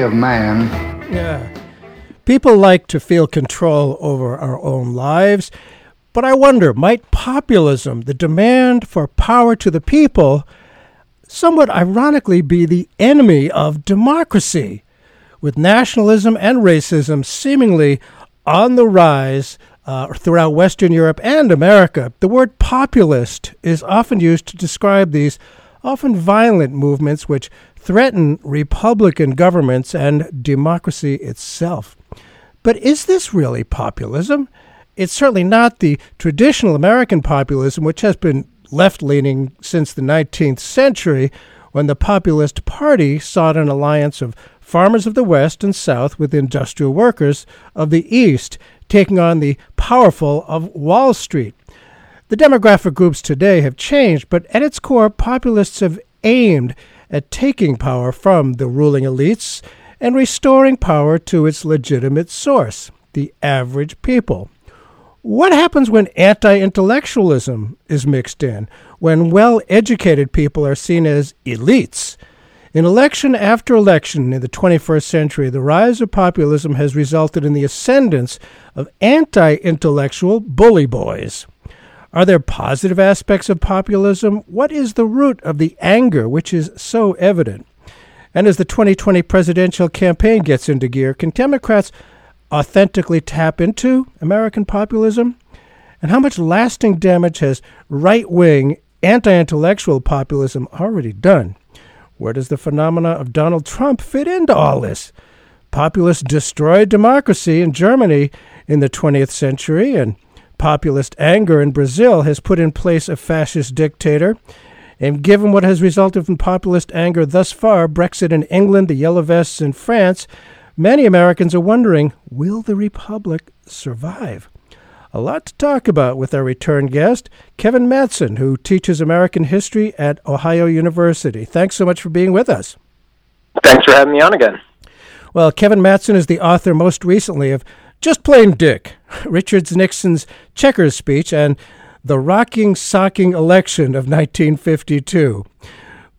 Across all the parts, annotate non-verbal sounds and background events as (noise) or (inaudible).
of man. Yeah. People like to feel control over our own lives, but I wonder might populism, the demand for power to the people, somewhat ironically be the enemy of democracy? With nationalism and racism seemingly on the rise uh, throughout Western Europe and America, the word populist is often used to describe these often violent movements which threaten Republican governments and democracy itself. But is this really populism? It's certainly not the traditional American populism, which has been left leaning since the 19th century, when the Populist Party sought an alliance of farmers of the West and South with industrial workers of the East, taking on the powerful of Wall Street. The demographic groups today have changed, but at its core, populists have aimed at taking power from the ruling elites and restoring power to its legitimate source, the average people. What happens when anti intellectualism is mixed in, when well educated people are seen as elites? In election after election in the 21st century, the rise of populism has resulted in the ascendance of anti intellectual bully boys. Are there positive aspects of populism? What is the root of the anger which is so evident? And as the 2020 presidential campaign gets into gear, can Democrats authentically tap into American populism? And how much lasting damage has right wing, anti intellectual populism already done? Where does the phenomena of Donald Trump fit into all this? Populists destroyed democracy in Germany in the 20th century, and populist anger in Brazil has put in place a fascist dictator. And given what has resulted from populist anger thus far, Brexit in England, the Yellow Vests in France, many Americans are wondering will the Republic survive? A lot to talk about with our return guest, Kevin Mattson, who teaches American history at Ohio University. Thanks so much for being with us. Thanks for having me on again. Well, Kevin Mattson is the author most recently of just Plain Dick, Richard Nixon's checkers speech, and the rocking, socking election of 1952.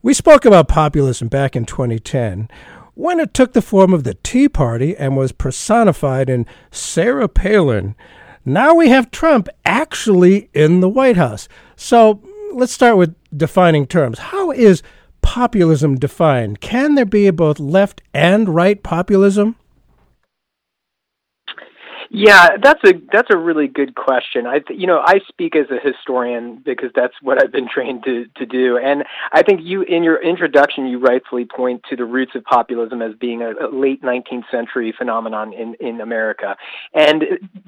We spoke about populism back in 2010 when it took the form of the Tea Party and was personified in Sarah Palin. Now we have Trump actually in the White House. So let's start with defining terms. How is populism defined? Can there be both left and right populism? Yeah, that's a that's a really good question. I you know I speak as a historian because that's what I've been (laughs) trained to to do, and I think you in your introduction you rightfully point to the roots of populism as being a, a late 19th century phenomenon in in America, and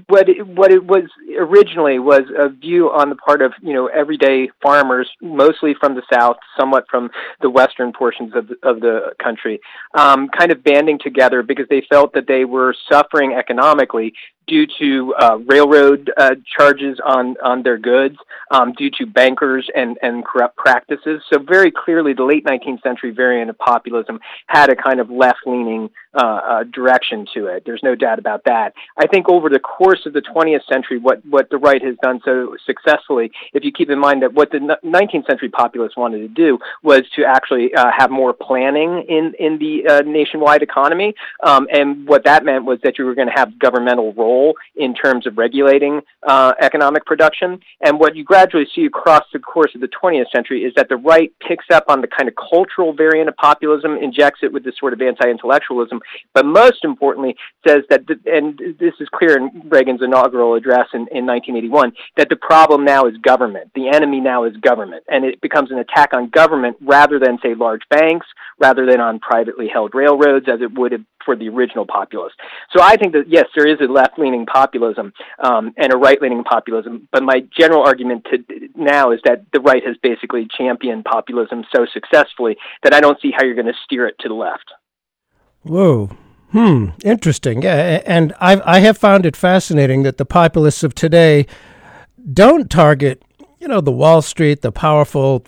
what it, what it was originally was a view on the part of you know everyday farmers, mostly from the South, somewhat from the western portions of the, of the country, um, kind of banding together because they felt that they were suffering economically due to uh, railroad uh, charges on, on their goods, um, due to bankers and, and corrupt practices. So, very clearly, the late 19th century variant of populism had a kind of left leaning uh, uh, direction to it. There's no doubt about that. I think over the course of the 20th century, what, what the right has done so successfully, if you keep in mind that what the 19th century populists wanted to do was to actually uh, have more planning in, in the uh, nationwide economy. Um, and what that meant was that you were going to have governmental role in terms of regulating uh, economic production. And what you gradually see across the course of the 20th century is that the right picks up on the kind of cultural variant of populism, injects it with this sort of anti intellectualism, but most importantly, says that, the, and this is clear in Reagan's inaugural address in, in 1981, that the problem now is government. The enemy now is government. And it becomes an attack on government rather than, say, large banks, rather than on privately held railroads, as it would have for the original populists. So I think that, yes, there is a left leaning populism um, and a right leaning populism. But my general argument to now is that the right has basically championed populism so successfully that I don't see how you're going to steer it to the left. Whoa. Hmm. Interesting. Yeah, and I've, I have found it fascinating that the populists of today don't target, you know, the Wall Street, the powerful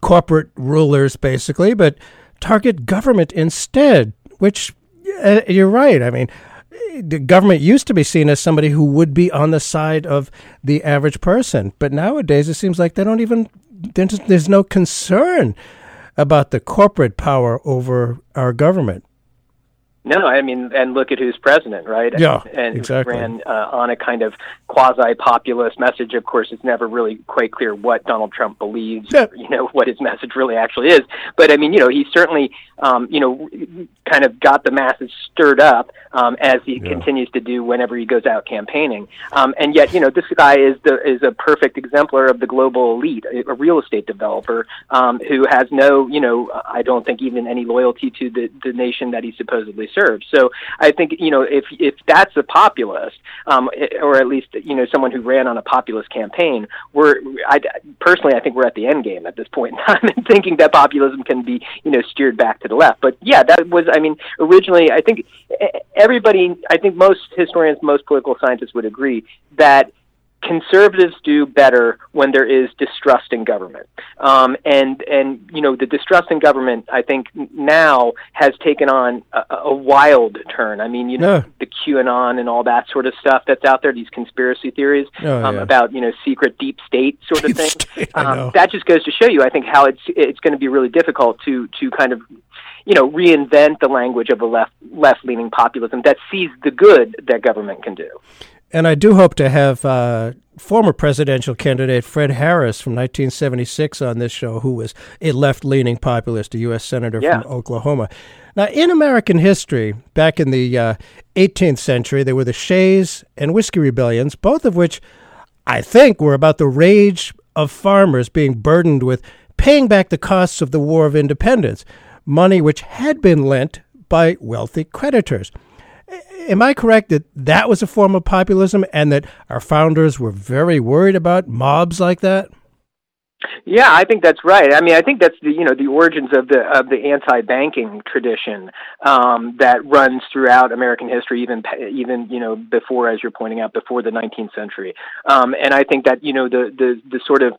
corporate rulers, basically, but target government instead. Which uh, you're right. I mean, the government used to be seen as somebody who would be on the side of the average person, but nowadays it seems like they don't even. There's, there's no concern about the corporate power over our government. No, I mean, and look at who's president, right? Yeah, and, exactly. ran uh, on a kind of quasi-populist message. Of course, it's never really quite clear what Donald Trump believes, yeah. or, you know, what his message really actually is. But I mean, you know, he certainly, um, you know, kind of got the masses stirred up um, as he Yeah. continues to do whenever he goes out campaigning. Um, and yet, you know, this guy is the is a perfect exemplar of the global elite, a, a real estate developer um, who has no, you know, I don't think even any loyalty to the the nation that he supposedly serves. So I think, you know, if if that's a populist, um, or at least you know someone who ran on a populist campaign, we're I personally I think we're at the end game at this point in time, and (laughs) thinking that populism can be you know steered back to the left. But yeah, that was I mean originally I think everybody I think most historians, most political scientists would agree that conservatives do better when there is distrust in government. Um, and and you know the distrust in government, I think now has taken on a, a wild turn. I mean, you know, Yeah. the QAnon and all that sort of stuff that's out there, these conspiracy theories Oh, um, yeah. about you know secret deep state sort of Deep thing. Um, that just goes to show you, I think, how it's it's going to be really difficult to to kind of you know reinvent the language of a left left leaning populism that sees the good that government can do. And I do hope to have uh, former presidential candidate Fred Harris from 1976 on this show, who was a left leaning populist, a U.S. Senator Yeah. from Oklahoma. Now, in American history, back in the uh, 18th century, there were the Shays and Whiskey Rebellions, both of which I think were about the rage of farmers being burdened with paying back the costs of the War of Independence, money which had been lent by wealthy creditors. Am I correct that that was a form of populism and that our founders were very worried about mobs like that? Yeah, I think that's right. I mean, I think that's the you know the origins of the of the anti-banking tradition um, that runs throughout American history, even even you know before, as you're pointing out, before the 19th century. Um, and I think that you know the the the sort of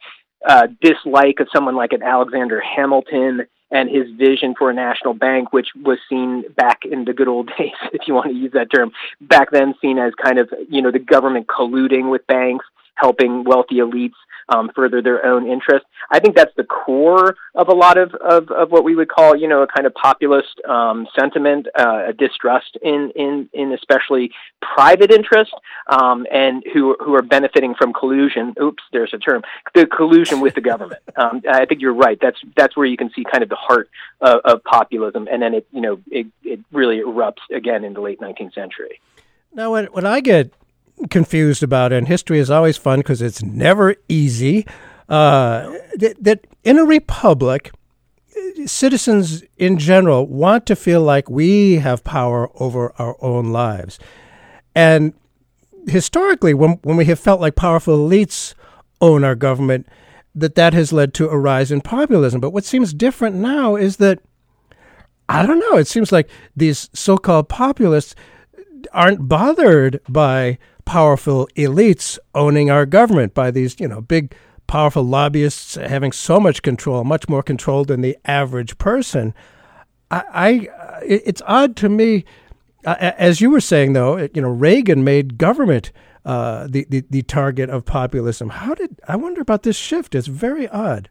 uh, dislike of someone like an Alexander Hamilton and his vision for a national bank, which was seen back in the good old (laughs) days, if you want to use that term, back then seen as kind of you know the government colluding with banks, helping wealthy elites um, further their own interest. I think that's the core of a lot of, of, of what we would call, you know, a kind of populist um, sentiment, uh, a distrust in, in, in especially private interest, um, and who who are benefiting from collusion. Oops, there's a term, the collusion with the government. (laughs) Um, I think you're right. That's that's where you can see kind of the heart of, of populism, and then it you know it it really erupts again in the late 19th century. Now, when, when I get confused about and history is always fun because it's never easy, uh, that, that in a republic, citizens in general want to feel like we have power over our own lives. And historically, when, when we have felt like powerful elites own our government, that that has led to a rise in populism. But what seems different now is that I don't know. It seems like these so-called populists aren't bothered by powerful elites owning our government, by these you know big powerful lobbyists having so much control, much more control than the average person. I, I it's odd to me. Uh, as you were saying, though, you know, Reagan made government uh, the, the the target of populism. How did I wonder about this shift? It's very odd.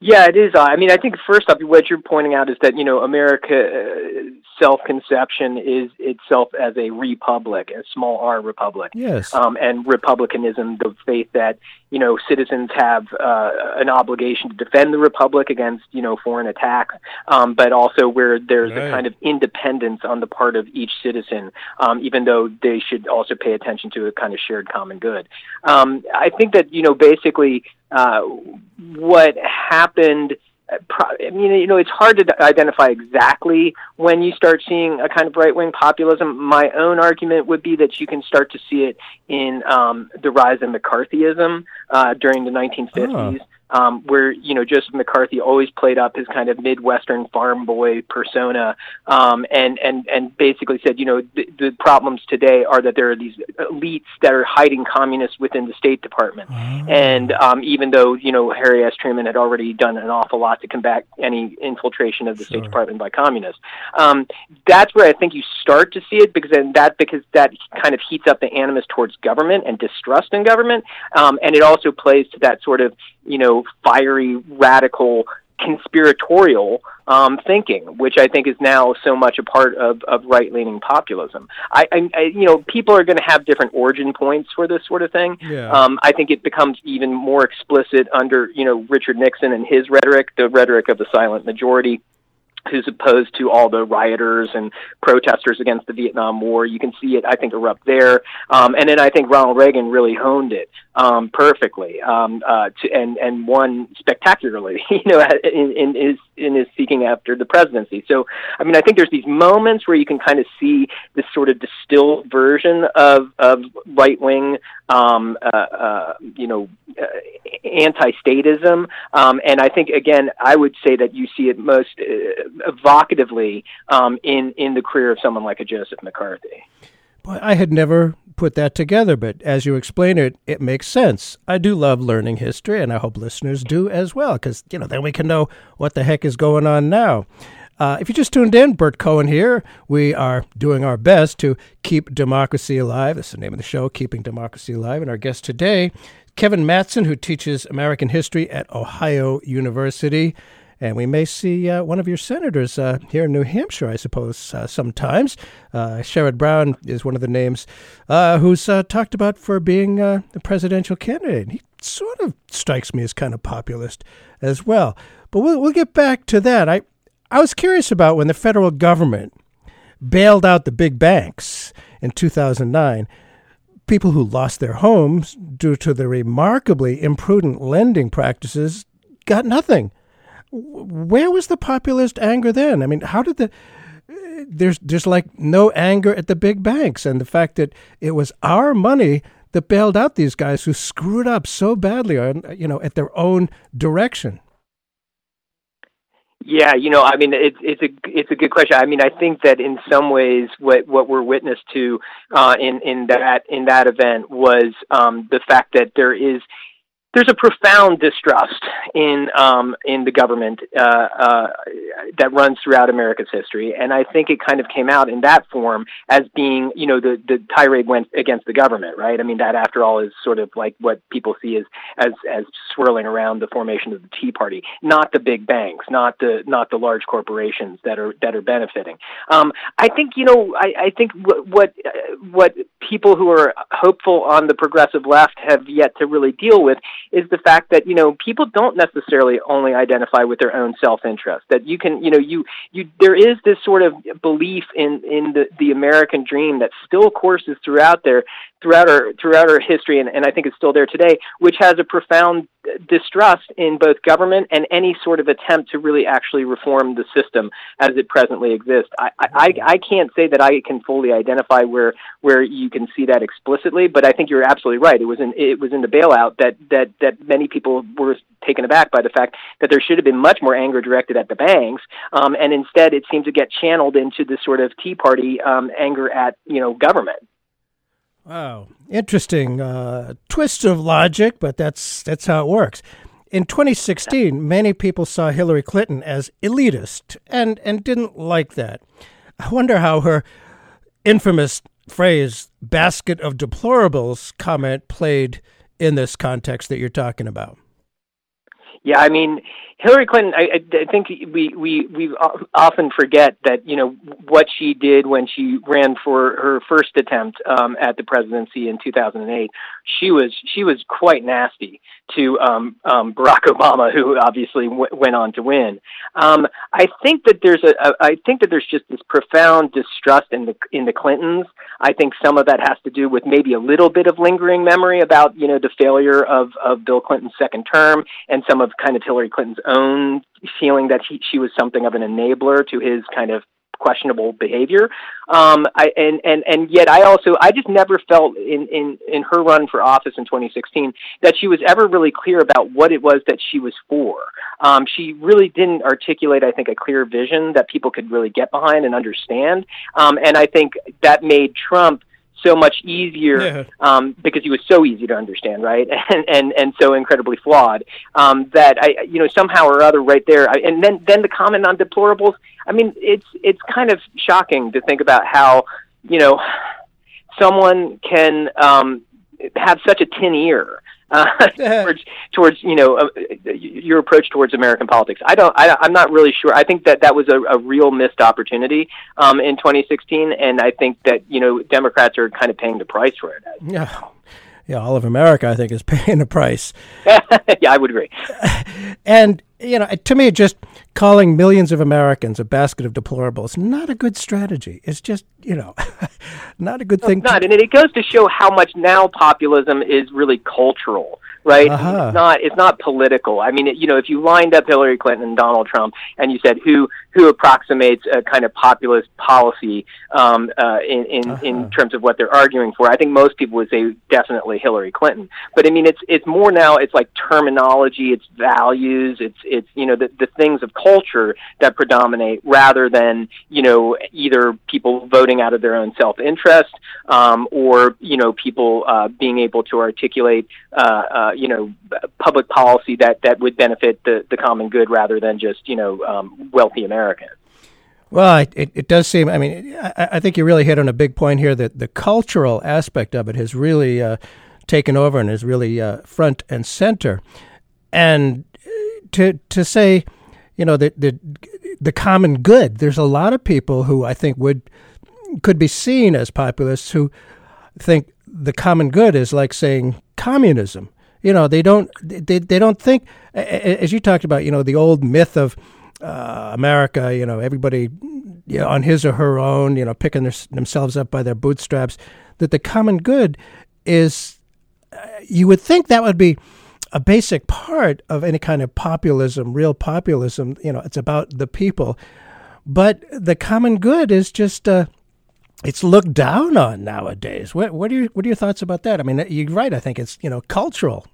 Yeah, it is. I mean, I think first off, what you're pointing out is that you know America uh, self-conception is itself as a republic, a small R republic. Yes. Um, and republicanism, the faith that you know citizens have uh, an obligation to defend the republic against you know foreign attacks, um, but also where there's Right. a kind of independence on the part of each citizen, um, even though they should also pay attention to a kind of shared common good. Um, I think that you know basically uh, what happened I mean, you know, it's hard to identify exactly when you start seeing a kind of right wing populism. My own argument would be that you can start to see it in um, the rise of McCarthyism uh, during the 1950s. Oh um, where you know Joseph McCarthy always played up his kind of midwestern farm boy persona, um, and and and basically said, you know, the, the problems today are that there are these elites that are hiding communists within the State Department, mm-hmm. and um, even though you know Harry S. Truman had already done an awful lot to combat any infiltration of the sure. State Department by communists, um, that's where I think you start to see it because then that because that kind of heats up the animus towards government and distrust in government, um, and it also plays to that sort of you know, fiery, radical, conspiratorial um, thinking, which I think is now so much a part of, of right leaning populism. I, I, I, you know, people are going to have different origin points for this sort of thing. Yeah. Um, I think it becomes even more explicit under, you know, Richard Nixon and his rhetoric, the rhetoric of the silent majority who's opposed to all the rioters and protesters against the Vietnam War. You can see it, I think, erupt there. Um, and then I think Ronald Reagan really honed it um, perfectly um, uh, to, and and won spectacularly. (laughs) You know, in, in his in his seeking after the presidency. So, I mean, I think there's these moments where you can kind of see this sort of distilled version of of right wing, um, uh, uh, you know, uh, anti-statism. Um, and I think again, I would say that you see it most uh, evocatively um, in in the career of someone like a Joseph McCarthy. Boy, I had never put that together, but as you explain it, it makes sense. I do love learning history, and I hope listeners do as well, because you know then we can know what the heck is going on now. Uh, if you just tuned in, Burt Cohen here. We are doing our best to keep democracy alive. That's the name of the show, Keeping Democracy Alive. And our guest today, Kevin Mattson, who teaches American history at Ohio University. And we may see uh, one of your senators uh, here in New Hampshire, I suppose, uh, sometimes. Uh, Sherrod Brown is one of the names uh, who's uh, talked about for being a presidential candidate. He sort of strikes me as kind of populist as well. But we'll, we'll get back to that. I, I was curious about when the federal government bailed out the big banks in 2009 people who lost their homes due to the remarkably imprudent lending practices got nothing where was the populist anger then? I mean, how did the there's there's like no anger at the big banks and the fact that it was our money that bailed out these guys who screwed up so badly on you know at their own direction. Yeah, you know, I mean, it's it's a it's a good question. I mean, I think that in some ways, what what we're witness to uh, in in that in that event was um, the fact that there is there's a profound distrust in um, in the government uh, uh, that runs throughout America's history, and I think it kind of came out in that form as being, you know, the the tirade went against the government, right? I mean, that after all is sort of like what people see as as as swirling around the formation of the Tea Party, not the big banks, not the not the large corporations that are that are benefiting. Um, I think you know, I, I think what what, uh, what people who are hopeful on the progressive left have yet to really deal with is the fact that you know people don't necessarily only identify with their own self-interest. That you can you know you you there is this sort of belief in in the the American dream that still courses throughout there throughout our throughout our history, and, and I think it's still there today, which has a profound uh, distrust in both government and any sort of attempt to really actually reform the system as it presently exists. I, I, I can't say that I can fully identify where where you can see that explicitly, but I think you're absolutely right. It was in it was in the bailout that that that many people were taken aback by the fact that there should have been much more anger directed at the banks, um, and instead it seemed to get channeled into this sort of Tea Party um, anger at you know government. Wow, interesting uh, twist of logic, but that's that's how it works. In 2016, many people saw Hillary Clinton as elitist and and didn't like that. I wonder how her infamous phrase "basket of deplorables" comment played in this context that you're talking about. Yeah, I mean, Hillary Clinton, I, I think we, we, we often forget that, you know, what she did when she ran for her first attempt um, at the presidency in 2008, she was, she was quite nasty to um, um, Barack (laughs) Obama, who obviously w- went on to win. Um, I think that there's a, a, I think that there's just this profound distrust in the, in the Clintons. I think some of that has to do with maybe a little bit of lingering memory about, you know, the failure of, of Bill Clinton's second term and some of kind of Hillary Clinton's own feeling that he, she was something of an enabler to his kind of questionable behavior. Um, I, and, and, and yet I also, I just never felt in, in, in her run for office in 2016 that she was ever really clear about what it was that she was for. Um, she really didn't articulate, I think, a clear vision that people could really get behind and understand. Um, and I think that made Trump so much easier Yeah. um, because he was so easy to understand, right? (laughs) And and and so incredibly flawed um, that I, you know, somehow or other, right there. I, and then then the comment on deplorables. I mean, it's it's kind of shocking to think about how you know someone can um, have such a tin ear. Uh, (laughs) towards, towards you know uh, your approach towards American politics, I don't. I, I'm not really sure. I think that that was a, a real missed opportunity um, in 2016, and I think that you know Democrats are kind of paying the price for it. Yeah. Yeah, all of America, I think, is (laughs) paying the price. (laughs) yeah, I would agree. (laughs) And, you know, to me, just calling millions of Americans a basket of deplorables, not a good strategy. It's just, you know, not a good thing. Not, and it goes to show how much now populism is really cultural, right? Uh-huh. It's not. It's not political. I mean, it, you know, if you lined up Hillary Clinton and Donald Trump, and you said who who approximates a kind of populist policy um, uh, in in, Uh-huh. in terms of what they're arguing for, I think most people would say definitely Hillary Clinton. But I mean, it's it's more now. It's like terminology, it's values, it's it's you know the the things of culture that predominate rather than you know either people voting out of their own self interest um, or you know people uh, being able to articulate uh, uh, you know public policy that that would benefit the the common good rather than just you know um, wealthy Americans. Well, it, it, it does seem, I mean, I, I think you really hit on a big point here that the cultural aspect of it has really uh, taken over and is really uh, front and center. And uh, to, to say, you know, the, the, the common good, there's a lot of people who I think would could be seen as populists who think the common good is like saying communism. You know, they don't they, they don't think as you talked about, you know, the old myth of uh, America, you know, everybody you know, on his or her own, you know, picking their, themselves up by their bootstraps, that the common good is, uh, you would think that would be a basic part of any kind of populism, real populism. You know, it's about the people. But the common good is just, uh, it's looked down on nowadays. What, what, are your, what are your thoughts about that? I mean, you're right. I think it's, you know, cultural.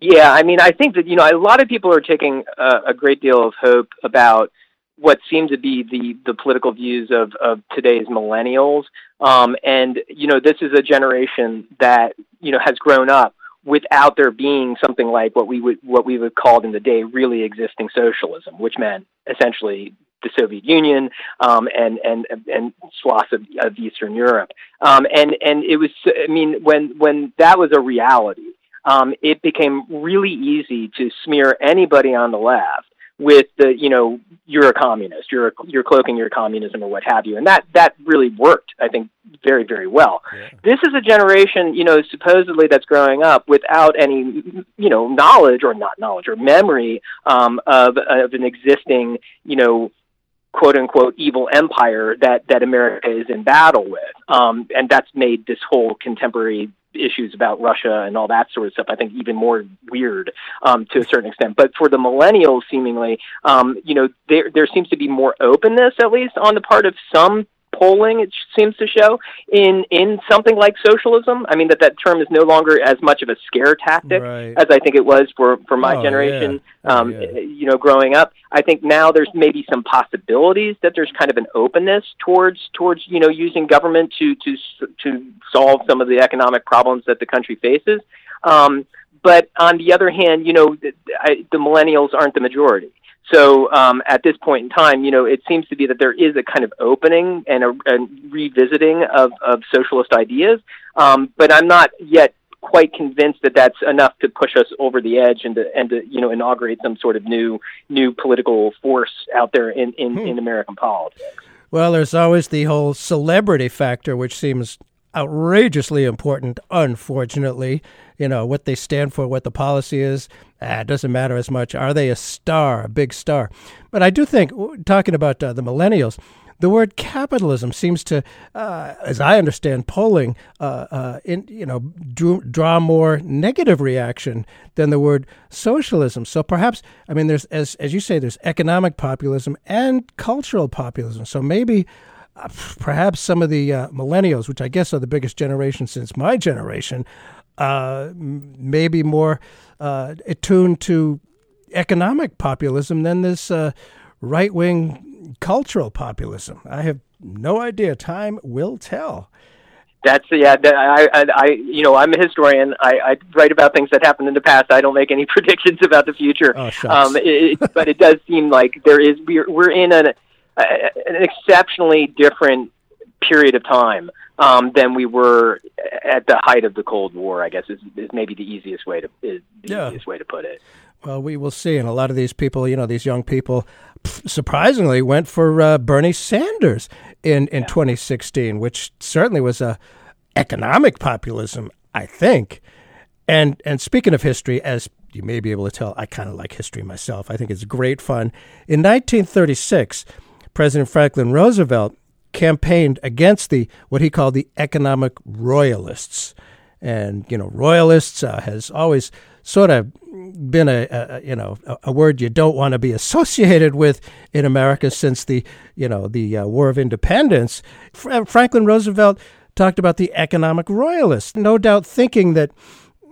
Yeah, I mean, I think that you know a lot of people are taking a, great deal of hope about what seem to be the the political views of of today's millennials, um, and you know this is a generation that you know has grown up without there being something like what we would what we would call in the day really existing socialism, which meant essentially the Soviet Union um, and and and swaths of, of Eastern Europe. Um, and and it was I mean when when that was a reality, um, it became really easy to smear anybody on the left with the you know you're a communist, you're you're cloaking your communism or what have you, and that that really worked I think very very well. This is a generation you know supposedly that's growing up without any you know knowledge or not knowledge or memory um, of of an existing you know quote unquote evil empire that that America is in battle with, um, and that's made this whole contemporary issues about Russia and all that sort of stuff. I think even more weird um, to a certain extent. But for the millennials, seemingly, um, you know, there there seems to be more openness, at least on the part of some polling it seems to show in in something like socialism i mean that that term is no longer as much of a scare tactic Right. as i think it was for for my Oh, generation yeah. Oh, um yeah. you know growing up i think now there's maybe some possibilities that there's kind of an openness towards towards you know using government to to to solve some of the economic problems that the country faces um but on the other hand you know the, I, the millennials aren't the majority so um, at this point in time, you know, it seems to be that there is a kind of opening and a, a revisiting of, of socialist ideas, um, but I'm not yet quite convinced that that's enough to push us over the edge and to and to you know inaugurate some sort of new new political force out there in in, in American politics. Well, there's always the whole celebrity factor, which seems outrageously important, unfortunately. You know, what they stand for, what the policy is, ah, it doesn't matter as much. Are they a star, a big star? But I do think, talking about uh, the millennials, the word capitalism seems to, uh, as I understand polling, uh, uh, in, you know, drew, draw more negative reaction than the word socialism. So perhaps, I mean, there's as as you say, there's economic populism and cultural populism. So maybe. Uh, perhaps some of the uh, millennials, which I guess are the biggest generation since my generation, uh, maybe more attuned to economic populism than this right wing cultural populism. I have no idea. Time will tell. That's yeah. I, I, I, you know, I'm a historian. I, I write about things that happened in the past. I don't make any (laughs) predictions about the future. Oh, um, it, but it does seem like there is we're we're in an an exceptionally different period of time um, than we were at the height of the Cold War. I guess is, is maybe the easiest way to is the yeah. easiest way to put it. Well, we will see. And a lot of these people, you know, these young people, surprisingly went for uh, Bernie Sanders in, in yeah. 2016, which certainly was a economic populism, I think. And and speaking of history, as you may be able to tell, I kind of like history myself. I think it's great fun. In 1936, President Franklin Roosevelt campaigned against the what he called the economic royalists. And you know, royalists uh, has always sort of been a, a you know a, a, word you don't want to be associated with in America since the you know the uh, War of Independence. Fra- Franklin Roosevelt talked about the economic royalists, no doubt thinking that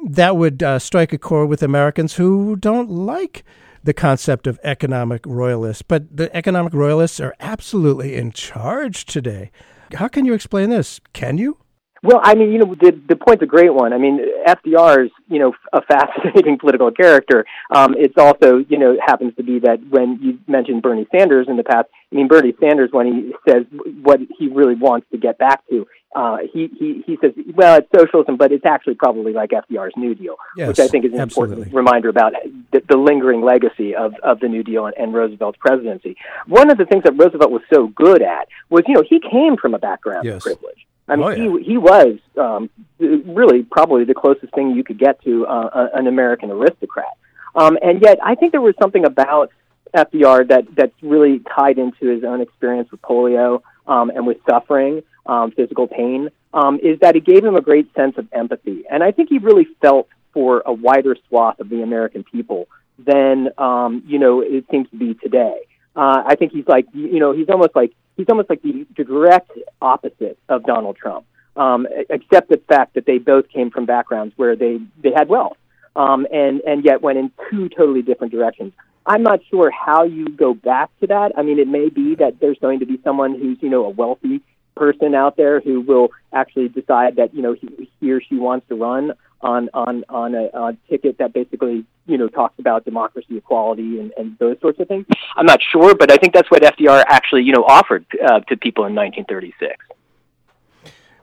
that would uh, strike a chord with Americans who don't like the concept of economic royalists. But the economic royalists are absolutely in charge today. How can you explain this? Can you? Well, I mean, you know, the the point's a great one. I mean, FDR is, you know, a fascinating (laughs) political character. Um, it's also, you know, happens to be that when you mentioned Bernie Sanders in the past, I mean, Bernie Sanders, when he says what he really wants to get back to, uh, he, he, he says, well, it's socialism, but it's actually probably like FDR's New Deal, yes, which I think is an absolutely. important reminder about the, the lingering legacy of, of the New Deal and, and Roosevelt's presidency. One of the things that Roosevelt was so good at was, you know, he came from a background yes. of privilege. I mean, Oh, yeah. he he was um, really probably the closest thing you could get to uh, a- an American aristocrat. Um, and yet, I think there was something about FDR that that's really tied into his own experience with polio um, and with suffering, um, physical pain. Um, is that it gave him a great sense of empathy, and I think he really felt for a wider swath of the American people than um, you know it seems to be today. Uh, I think he's like you know he's almost like he's almost like the direct opposite of Donald Trump, um, except the fact that they both came from backgrounds where they they had wealth, um, and and yet went in two totally different directions. I'm not sure how you go back to that. I mean, it may be that there's going to be someone who's you know a wealthy person out there who will actually decide that you know he, he or she wants to run on on on a, a ticket that basically you know talks about democracy, equality, and, and those sorts of things. I'm not sure, but I think that's what FDR actually you know offered uh, to people in 1936.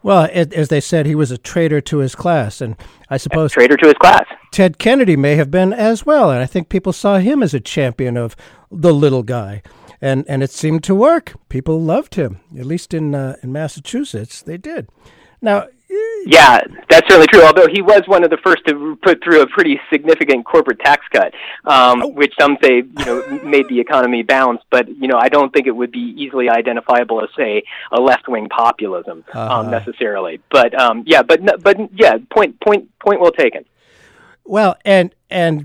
Well, as they said, he was a traitor to his class, and I suppose Traitor to his class. Ted Kennedy may have been as well. And I think people saw him as a champion of the little guy, and and it seemed to work. People loved him, at least in uh, in Massachusetts, they did. Now, Yeah, that's certainly true. Although he was one of the first to put through a pretty significant corporate tax cut, um, which some say you know made the economy bounce. But you know, I don't think it would be easily identifiable as say a left wing populism Uh-huh. um, necessarily. But um, yeah, but but yeah, point point point well taken. Well, and and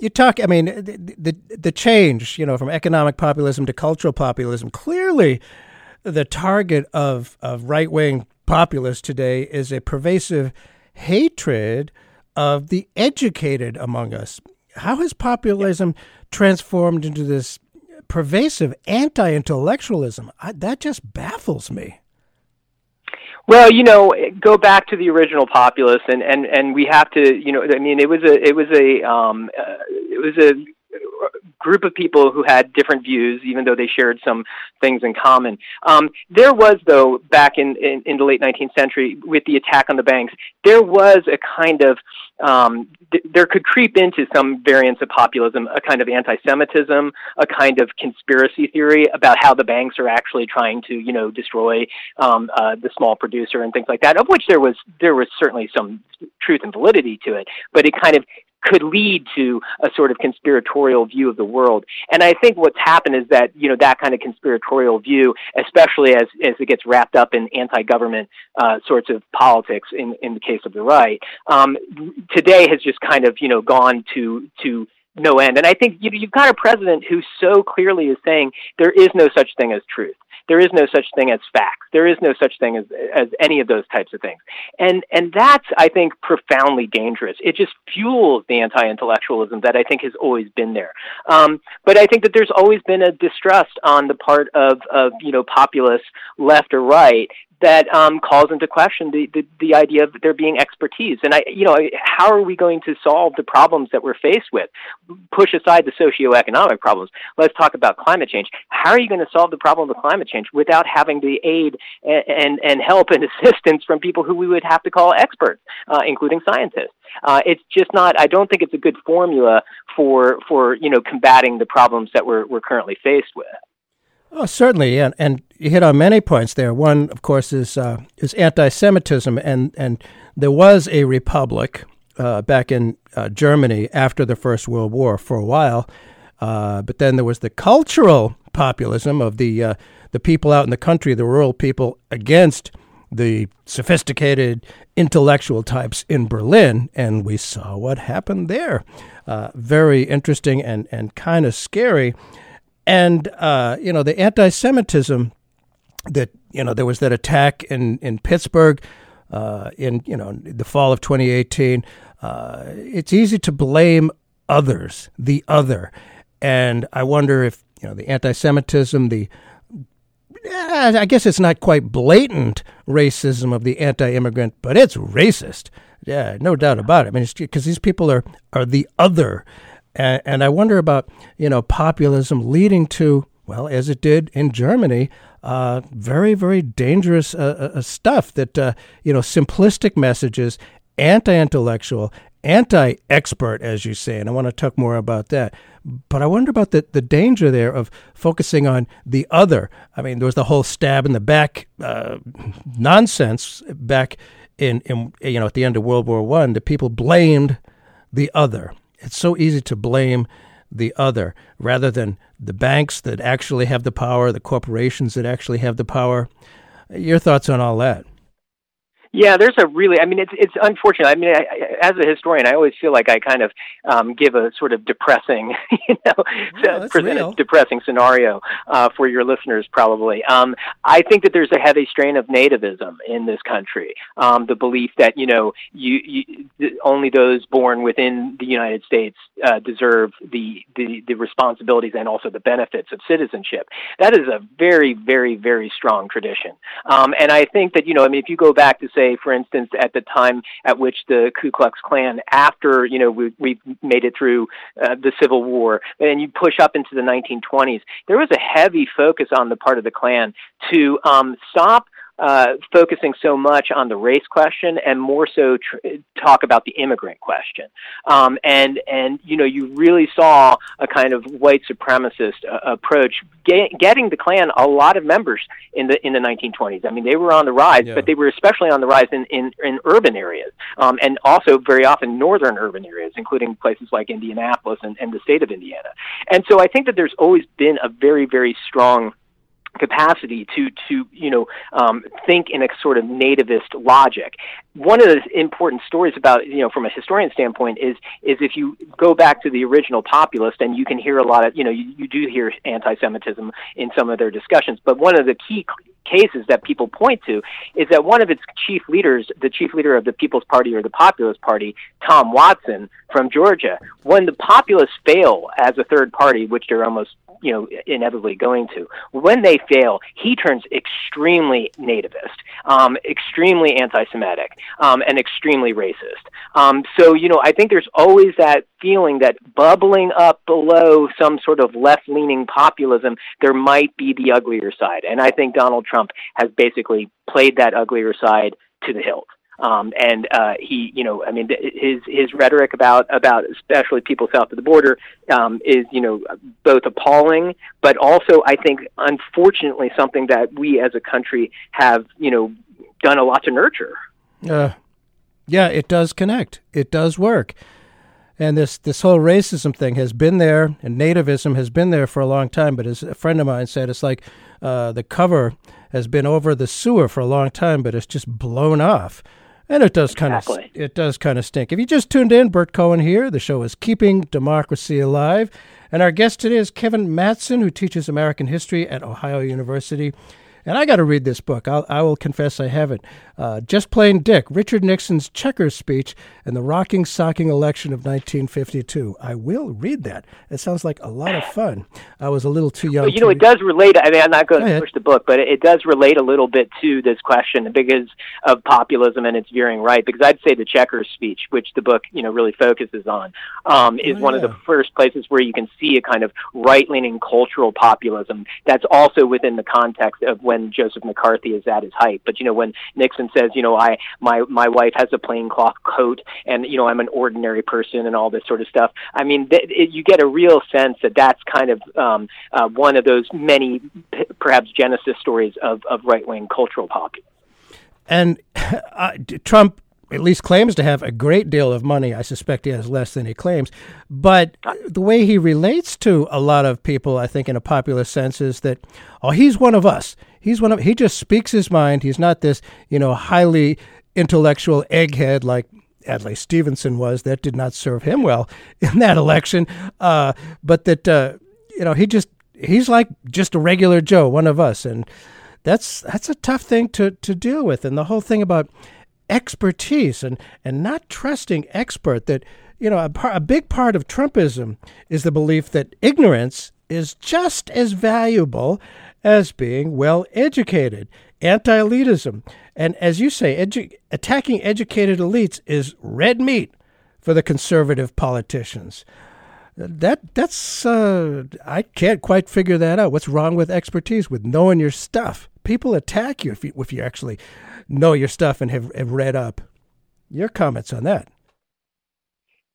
you talk. I mean, the, the the change, you know, from economic populism to cultural populism. Clearly, the target of of right wing populists today is a pervasive hatred of the educated among us. How has populism transformed into this pervasive anti intellectualism? That just baffles me. Well, you know, go back to the original populace, and and and we have to, you know, I mean, it was a it was a um, uh, it was a group of people who had different views, even though they shared some things in common. Um, there was, though, back in, in in the late 19th century, with the attack on the banks, there was a kind of um, th- there could creep into some variants of populism, a kind of anti-Semitism, a kind of conspiracy theory about how the banks are actually trying to, you know, destroy um, uh, the small producer and things like that. Of which there was there was certainly some truth and validity to it, but it kind of could lead to a sort of conspiratorial view of the world. And I think what's happened is that, you know, that kind of conspiratorial view, especially as, as it gets wrapped up in anti-government uh, sorts of politics in, in the case of the right, um, today has just kind of, you know, gone to, to no end. And I think you, you've got a president who so clearly is saying there is no such thing as truth. There is no such thing as facts. There is no such thing as as any of those types of things. And and that's I think profoundly dangerous. It just fuels the anti-intellectualism that I think has always been there. Um, but I think that there's always been a distrust on the part of of you know populists, left or right, that um, calls into question the, the, the idea of there being expertise. And I, you know, how are we going to solve the problems that we're faced with? Push aside the socioeconomic problems. Let's talk about climate change. How are you going to solve the problem of climate change without having the aid and, and, and help and (laughs) assistance from people who we would have to call experts, uh, including scientists? Uh, it's just not. I don't think it's a good formula for for you know combating the problems that we're we're currently faced with. Oh, certainly, and and you hit on many points there. One, of course, is uh, is anti-Semitism, and and there was a republic uh, back in uh, Germany after the First World War for a while, uh, but then there was the cultural populism of the uh, the people out in the country, the rural people, against the sophisticated intellectual types in Berlin, and we saw what happened there. Uh, very interesting and and kind of scary. And, uh, you know, the anti Semitism that, you know, there was that attack in, in Pittsburgh uh, in, you know, the fall of 2018. Uh, it's easy to blame others, the other. And I wonder if, you know, the anti Semitism, the I guess it's not quite blatant racism of the anti-immigrant, but it's racist. Yeah, no doubt about it. I mean, because these people are are the other, and, and I wonder about, you know, populism leading to, well, as it did in Germany, uh, very, very dangerous uh, uh, uh stuff that, uh, you know, simplistic messages, anti intellectual, anti expert, as you say. And I want to talk more about that. But I wonder about the, the danger there of focusing on the other. I mean, there was the whole stab in the back uh, nonsense back in, in, you know, at the end of World War One. The people blamed the other. It's so easy to blame the other rather than the banks that actually have the power, the corporations that actually have the power. Your thoughts on all that? Yeah, there's a really. I mean, it's it's unfortunate. I mean, I, as a historian, I always feel like I kind of um, give a sort of depressing, (laughs) you know, oh, (laughs) present a depressing scenario uh, for your listeners. Probably, um, I think that there's a heavy strain of nativism in this country. Um, the belief that you know, you, you only those born within the United States uh, deserve the, the the responsibilities and also the benefits of citizenship. That is a very, very, very strong tradition. Um, and I think that you know, I mean, if you go back to say, for instance, at the time at which the Ku Klux Klan, after you know we we made it through uh, the Civil War, and you push up into the 1920s, there was a heavy focus on the part of the Klan to um, stop uh, focusing so much on the race question and more so tr- talk about the immigrant question. Um, and and you know you really saw a kind of white supremacist uh, approach, get, getting the Klan a lot of members in the in the 1920s. I mean they were on the rise, Yeah. but they were especially on the rise in in, in urban areas, um, and also very often northern urban areas, including places like Indianapolis and, and the state of Indiana. And so I think that there's always been a very very strong capacity to to you know um, think in a sort of nativist logic. One of the important stories about you know from a historian standpoint is is if you go back to the original populist and you can hear a lot of you know you, you do hear anti-Semitism in some of their discussions, but one of the key cases that people point to is that one of its chief leaders, the chief leader of the People's Party or the Populist Party, Tom Watson from Georgia, when the populists fail as a third party, which they're almost you know inevitably going to, when they fail, he turns extremely nativist, um, extremely anti-Semitic, um, and extremely racist. Um, so you know, I think there's always that feeling that bubbling up below some sort of left-leaning populism, there might be the uglier side, and I think Donald Trump has basically played that uglier side to the hilt. Um, and uh, he, you know, I mean, his his rhetoric about about especially people south of the border um, is, you know, both appalling, but also I think, unfortunately, something that we as a country have, you know, done a lot to nurture. Uh, yeah, it does connect. It does work. And this, this whole racism thing has been there, and nativism has been there for a long time. But as a friend of mine said, it's like uh, the cover has been over the sewer for a long time, but it's just blown off. And it does kind Exactly. of it does kind of stink. If you just tuned in, Burt Cohen here. The show is Keeping Democracy Alive, and our guest today is Kevin Mattson, who teaches American history at Ohio University. And I got to read this book. I'll, I will confess I haven't. Uh, Just Plain Dick, Richard Nixon's checkers speech and the rocking, socking election of 1952. I will read that. It sounds like a lot of fun. I was a little too young. But you know, to it does relate. I mean, I'm not going Go to push the book, but it, does relate a little bit to this question because of populism and its veering right. Because I'd say the Checkers speech, which the book, you know, really focuses on, um, is Oh, one of the first places where you can see a kind of right-leaning cultural populism that's also within the context of when Joseph McCarthy is at his height. But you know, when Nixon says, you know, I my my wife has a plain cloth coat, and you know, I'm an ordinary person, and all this sort of stuff. I mean, th- it, you get a real sense that that's kind of um, uh, one of those many, p- perhaps genesis stories of of right-wing cultural populism. And (sighs) uh, Trump at least claims to have a great deal of money. I suspect he has less than he claims. But the way he relates to a lot of people, I think, in a popular sense, is that, oh, he's one of us. He's one of. He just speaks his mind. He's not this, you know, highly intellectual egghead like Adlai Stevenson was. That did not serve him well (laughs) in that election. Uh, but that, uh, you know, he just he's like just a regular Joe, one of us, and that's that's a tough thing to to deal with. And the whole thing about expertise and and not trusting expert that you know a, par, a big part of Trumpism is the belief that ignorance is just as valuable as being well educated. Anti-elitism, and as you say, edu- attacking educated elites is red meat for the conservative politicians. That that's uh, I can't quite figure that out. What's wrong with expertise, with knowing your stuff? People attack you if you if you actually know your stuff and have, have read up. Your comments on that?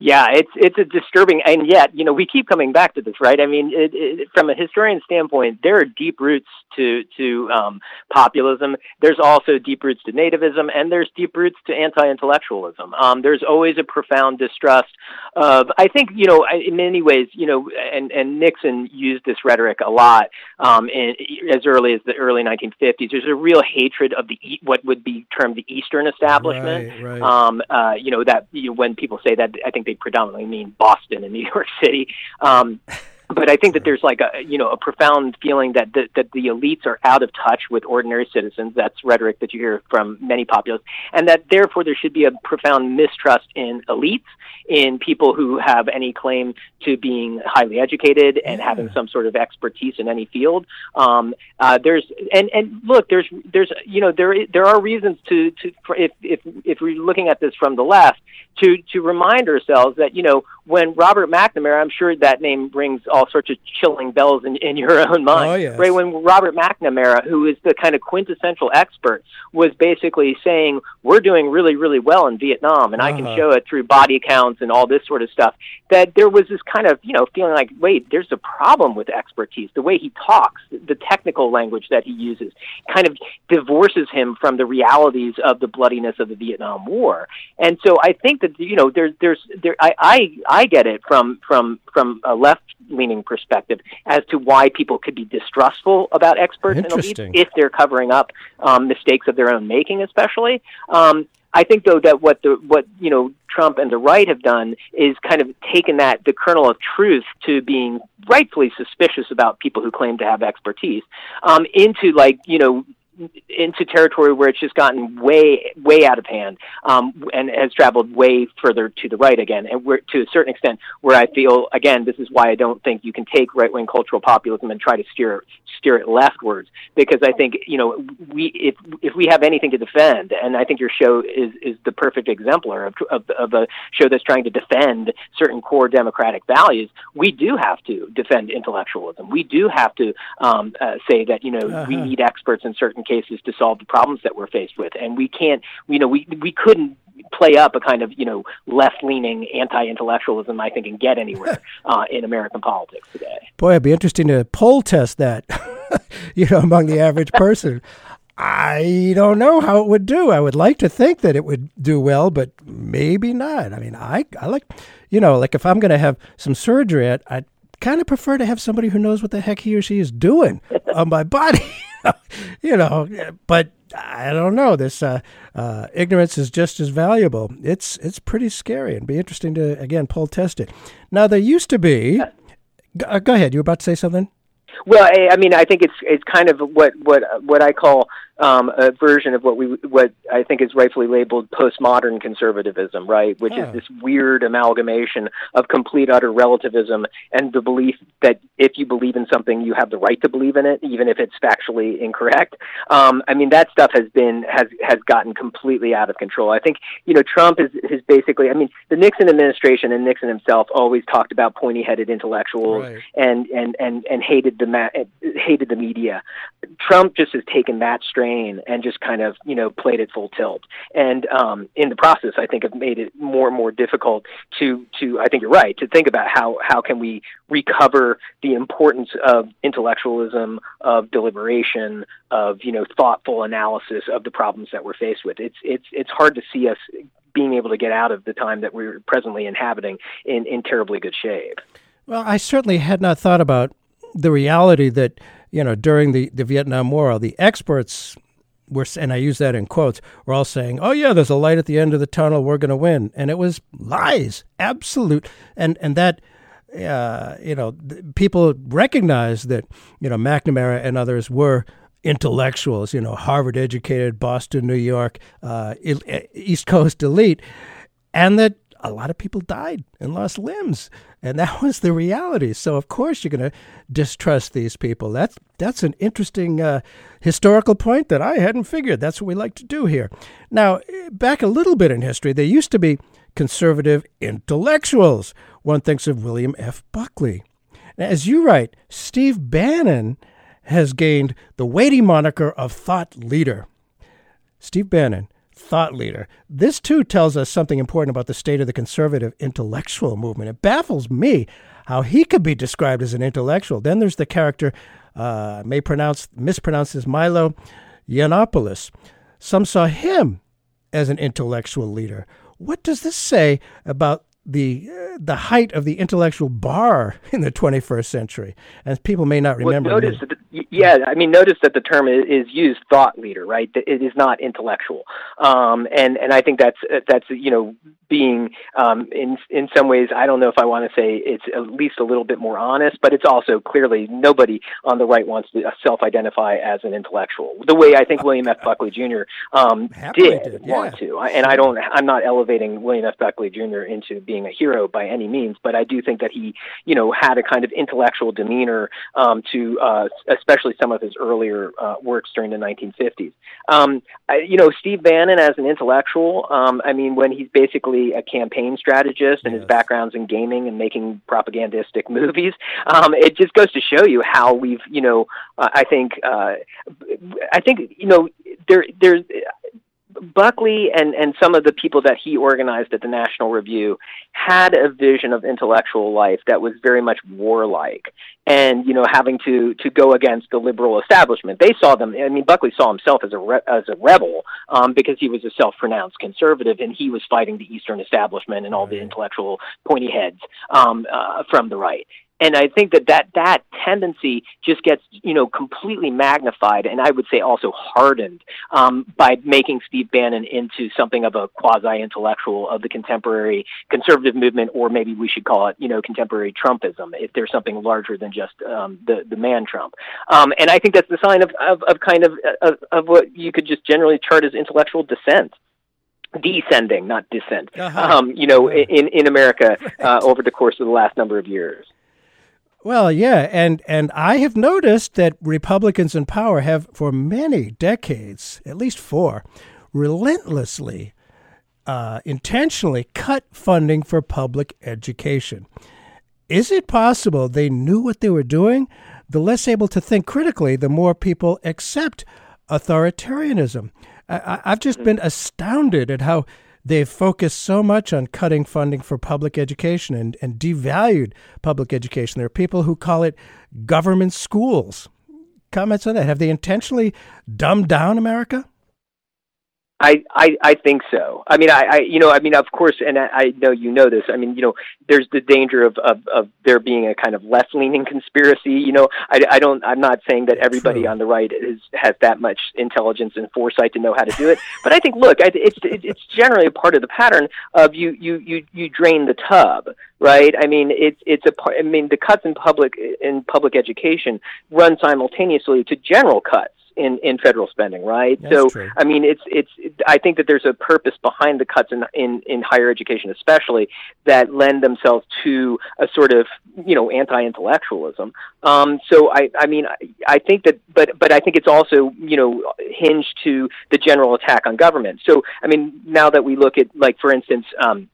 Yeah, it's it's a disturbing, and yet you know we keep coming back to this, right? I mean, it, it, from a historian standpoint, there are deep roots to to um, populism. There's also deep roots to nativism, and there's deep roots to anti-intellectualism. Um, there's always a profound distrust of. I think you know, I- in many ways, you know, and and Nixon used this rhetoric a lot um, in, as early as the early 1950s. There's a real hatred of the what would be termed the Eastern establishment. Right, right. Um, uh, you know that you know, when people say that, I think they predominantly mean Boston and New York City. Um, but I think that there's like a you know a profound feeling that the, that the elites are out of touch with ordinary citizens. That's rhetoric that you hear from many populists, and that therefore there should be a profound mistrust in elites, in people who have any claim to being highly educated and having some sort of expertise in any field. Um, uh, there's and and look, there's there's you know there there are reasons to to for if if if we're looking at this from the left to to remind ourselves that you know when Robert McNamara, I'm sure that name rings all sorts of chilling bells in, in your own mind. Oh, yes. Right when Robert McNamara, who is the kind of quintessential expert, was basically saying we're doing really really well in Vietnam, and I can Uh-huh. show it through body counts and all this sort of stuff. That there was this kind of you know feeling like wait, there's a problem with expertise. The way he talks, the technical language that he uses, kind of divorces him from the realities of the bloodiness of the Vietnam War. And so I think that you know there's there's there I I, I get it from from from a left leaning perspective as to why people could be distrustful about experts and elites if they're covering up um, mistakes of their own making, especially. Um, I think though that what the what you know Trump and the right have done is kind of taken that the kernel of truth to being rightfully suspicious about people who claim to have expertise um, into like you know into territory where it's just gotten way way out of hand um, and has traveled way further to the right again and we're to a certain extent where I feel again this is why I don't think you can take right wing cultural populism and try to steer steer it leftwards because I think you know we if if we have anything to defend and I think your show is is the perfect exemplar of of, of a show that's trying to defend certain core democratic values we do have to defend intellectualism. We do have to um, uh, say that you know we Uh-huh. need experts in certain cases to solve the problems that we're faced with. And we can't you know we we couldn't play up a kind of you know left leaning anti intellectualism I think and get anywhere (laughs) uh, in American politics today. Boy, it'd be interesting to poll test that, (laughs) (laughs) you know, among the average person. I don't know how it would do. I would like to think that it would do well, but maybe not. I mean, I, I like, you know, like if I'm going to have some surgery, I, I kind of prefer to have somebody who knows what the heck he or she is doing (laughs) on my body. (laughs) you know, but I don't know. This uh, uh, ignorance is just as valuable. It's it's pretty scary and be interesting to again pull test it. Now there used to be. Uh, go ahead. You were about to say something. Well, I, I mean, I think it's it's kind of what what what I call um, a version of what we what I think is rightfully labeled postmodern conservatism, right? Which Yeah. is this weird amalgamation of complete utter relativism and the belief that if you believe in something, you have the right to believe in it, even if it's factually incorrect. Um, I mean, that stuff has been has has gotten completely out of control. I think you know Trump is is basically. I mean, the Nixon administration and Nixon himself always talked about pointy-headed intellectuals Right. and and and and hated the ma- hated the media. Trump just has taken that strain and just kind of you know played it full tilt, and um, in the process, I think have made it more and more difficult to to I think you're right to think about how how can we recover the importance of intellectualism, of deliberation, of you know thoughtful analysis of the problems that we're faced with. It's it's it's hard to see us being able to get out of the time that we're presently inhabiting in in terribly good shape. Well, I certainly had not thought about the reality that, you know, during the, the Vietnam War, the experts were, and I use that in quotes, were all saying, oh, yeah, there's a light at the end of the tunnel, we're going to win. And it was lies, absolute. And, and that, uh, you know, people recognized that, you know, McNamara and others were intellectuals, you know, Harvard educated, Boston, New York, uh, East Coast elite, and that a lot of people died and lost limbs, and that (laughs) was the reality. So of course you're going to distrust these people. That's that's an interesting uh, historical point that I hadn't figured. That's what we like to do here. Now back a little bit in history, there used to be conservative intellectuals. One thinks of William F. Buckley. As you write, Steve Bannon has gained the weighty moniker of thought leader. Steve Bannon, thought leader. This too tells us something important about the state of the conservative intellectual movement. It baffles me how he could be described as an intellectual. Then there's the character, uh, may pronounce mispronounces Milo Yiannopoulos. Some saw him as an intellectual leader. What does this say about the uh, the height of the intellectual bar (laughs) in the 21st century? And people may not remember. Well, notice that the, yeah, I mean, notice that the term is, is used thought leader, right? It is not intellectual, um, and and I think that's that's you know being um, in in some ways I don't know if I want to say it's at least a little bit more honest, but it's also clearly nobody on the right wants to self-identify as an intellectual the way I think William F. Buckley Jr. Um, did, did, want yeah. to, and I don't I'm not elevating William F. Buckley Jr. into being a hero by any means, but I do think that he you know had a kind of intellectual demeanor um, to uh, especially some of his earlier uh, works during the 1950s. Um, I, you know, Steve Bannon as an intellectual. Um, I mean, when he's basically a campaign strategist and his background's in gaming and making propagandistic (laughs) movies, um, it just goes to show you how we've, you know, uh, I think, uh, I think, you know, there, there's. Buckley and, and some of the people that he organized at the National Review had a vision of intellectual life that was very much warlike and you know having to to go against the liberal establishment. They saw them i mean buckley saw himself as a re- as a rebel um, because he was a self-pronounced conservative and he was fighting the eastern establishment and all the intellectual pointy heads um, uh, from the right and I think that, that that tendency just gets you know completely magnified, and I would say also hardened um, by making Steve Bannon into something of a quasi-intellectual of the contemporary conservative movement, or maybe we should call it you know contemporary Trumpism, if there's something larger than just um, the the man Trump. Um, and I think that's the sign of of, of kind of, of of what you could just generally chart as intellectual dissent descending, not descent. Uh-huh. Um, you know, in in America (laughs) uh, over the course of the last number of years. Well, yeah, and and I have noticed that Republicans in power have for many decades, at least four, relentlessly, uh, intentionally cut funding for public education. Is it possible they knew what they were doing? The less able to think critically, the more people accept authoritarianism. I, I, I've just been astounded at how they've focused so much on cutting funding for public education and, and devalued public education. There are people who call it government schools. comments on that? Have they intentionally dumbed down America? I, I, I think so. I mean, I, I, you know, I mean, of course, and I, I know you know this. I mean, you know, there's the danger of, of, of there being a kind of left-leaning (laughs) conspiracy. You know, I, I don't, I'm not saying that everybody True. on the right is has that much intelligence and foresight to know how to do it. (laughs) but I think, look, I, it's it's generally a part of the pattern of you you you you drain the tub, right? I mean, it's it's a part. I mean, the cuts in public in public education run simultaneously to general cuts in in federal spending, right? That's so true. I mean, it's it's. I think that there's a purpose behind the cuts in in in higher education, especially that lend themselves to a sort of you know anti-intellectualism. Um, so I I mean I, I think that, but but I think it's also you know hinged to the general attack on government. So I mean now that we look at like for instance. Um,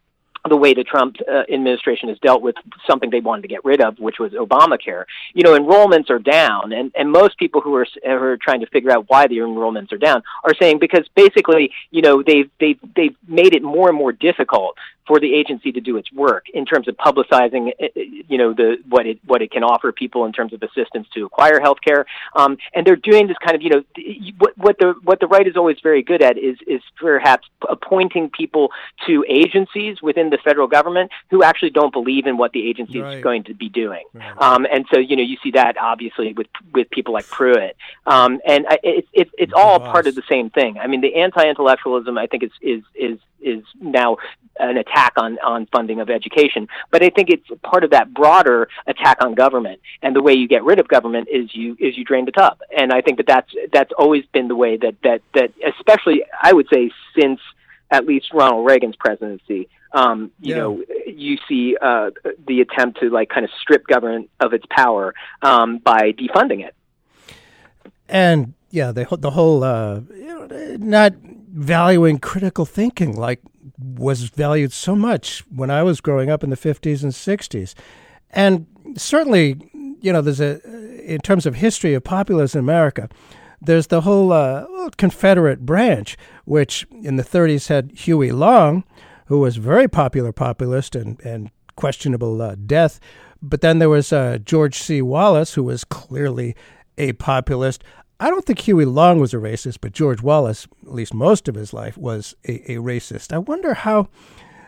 the way the Trump uh, administration has dealt with something they wanted to get rid of, which was Obamacare. You know, enrollments are down, and, and most people who are, who are trying to figure out why the enrollments are down are saying because basically, you know, they've they've they've made it more and more difficult for the agency to do its work in terms of publicizing, uh, you know, the what it what it can offer people in terms of assistance to acquire health care. Um, and they're doing this kind of, you know, what, what the what the right is always very good at is is perhaps appointing people to agencies within the federal government who actually don't believe in what the agency Right. is going to be doing. Right. Um, and so, you know, you see that obviously with with people like Pruitt. Um, and I, it's it's it's all part of the same thing. I mean, the anti-intellectualism I think is is is is now an attack on on funding of education, but I think it's part of that broader attack on government. And the way you get rid of government is you is you drain the tub. And I think that that's that's always been the way that that that especially I would say since at least Ronald Reagan's presidency. Um, you Yeah. know, you see uh, the attempt to like kind of strip government of its power um, by defunding it. and yeah, the whole- the whole uh, you know, not valuing critical thinking like was valued so much when I was growing up in the fifties and sixties, and certainly you know there's a in terms of history of populism in America. There's the whole uh, Confederate branch, which in the 30s had Huey Long, who was very popular populist and, and questionable uh, death. But then there was uh, George C. Wallace, who was clearly a populist. I don't think Huey Long was a racist, but George Wallace, at least most of his life, was a, a racist. I wonder how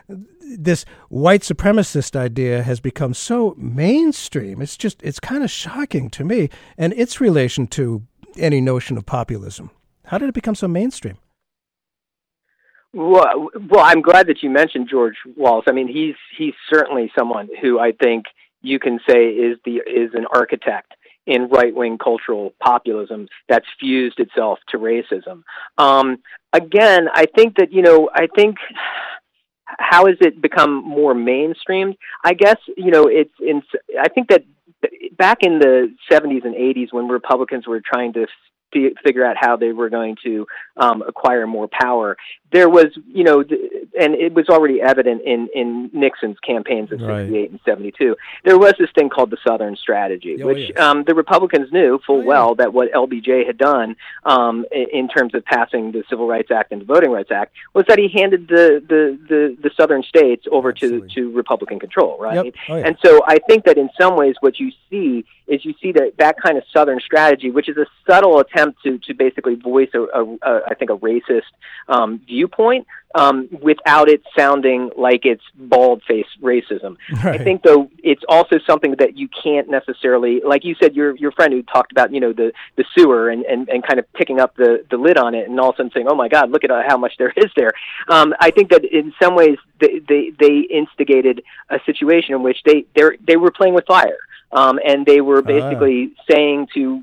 this white supremacist idea has become so mainstream. It's just, it's kind of shocking to me, and its relation to any notion of populism. How did it become so mainstream? Well, well, I'm glad that you mentioned George Wallace. I mean, he's he's certainly someone who I think you can say is the is an architect in right wing cultural populism that's fused itself to racism. Um, again, I think that you know, I think how has it become more mainstreamed? I guess you know, it's in. I think that back in the 70s and 80s when Republicans were trying to fi- figure out how they were going to um, acquire more power, there was, you know, th- and it was already evident in, in Nixon's campaigns of Right. 68 and 72. There was this thing called the Southern Strategy, Oh, which yes. um, the Republicans knew full Oh, yeah. well that what LBJ had done um, in, in terms of passing the Civil Rights Act and the Voting Rights Act was that he handed the, the, the, the Southern states over to, to Republican control, right? Yep. Oh, yeah. And so I think that in some ways what you see is you see that that kind of Southern strategy, which is a subtle attempt to, to basically voice a, a, a I think a racist um, viewpoint um, without it sounding like it's bald faced racism. Right. I think though it's also something that you can't necessarily like you said your your friend who talked about you know the the sewer and and, and kind of picking up the the lid on it and all of a sudden saying oh my god look at how much there is there um, I think that in some ways they, they they instigated a situation in which they they they were playing with fire um, and they were basically saying to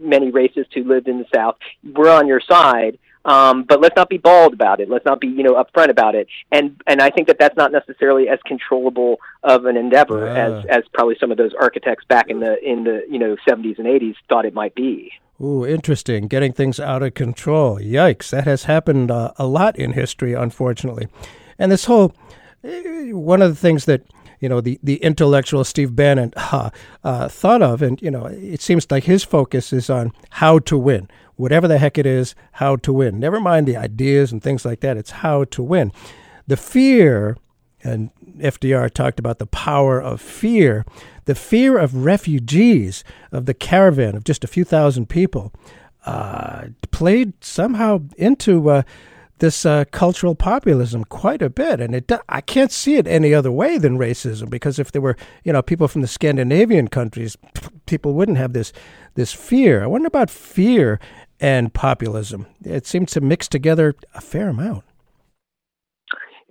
many racists who lived in the South, "We're on your side." Um, but let's not be bald about it. Let's not be, you know, upfront about it. And and I think that that's not necessarily as controllable of an endeavor Ah. as as probably some of those architects back in the in the you know 70s and 80s thought it might be. Ooh, interesting. Getting things out of control. Yikes. That has happened uh, a lot in history, unfortunately. And this whole, eh, one of the things that, you know, the, the intellectual Steve Bannon (laughs) uh, uh, thought of, and, you know, it seems like his focus is on how to win. Whatever the heck it is, how to win. Never mind the ideas and things like that. It's how to win. The fear, and FDR talked about the power of fear, the fear of refugees, of the caravan of just a few thousand people, uh, played somehow into uh, this uh, cultural populism quite a bit, and it I can't see it any other way than racism because if there were you know people from the Scandinavian countries, people wouldn't have this this fear. I wonder about fear and populism. It seems to mix together a fair amount.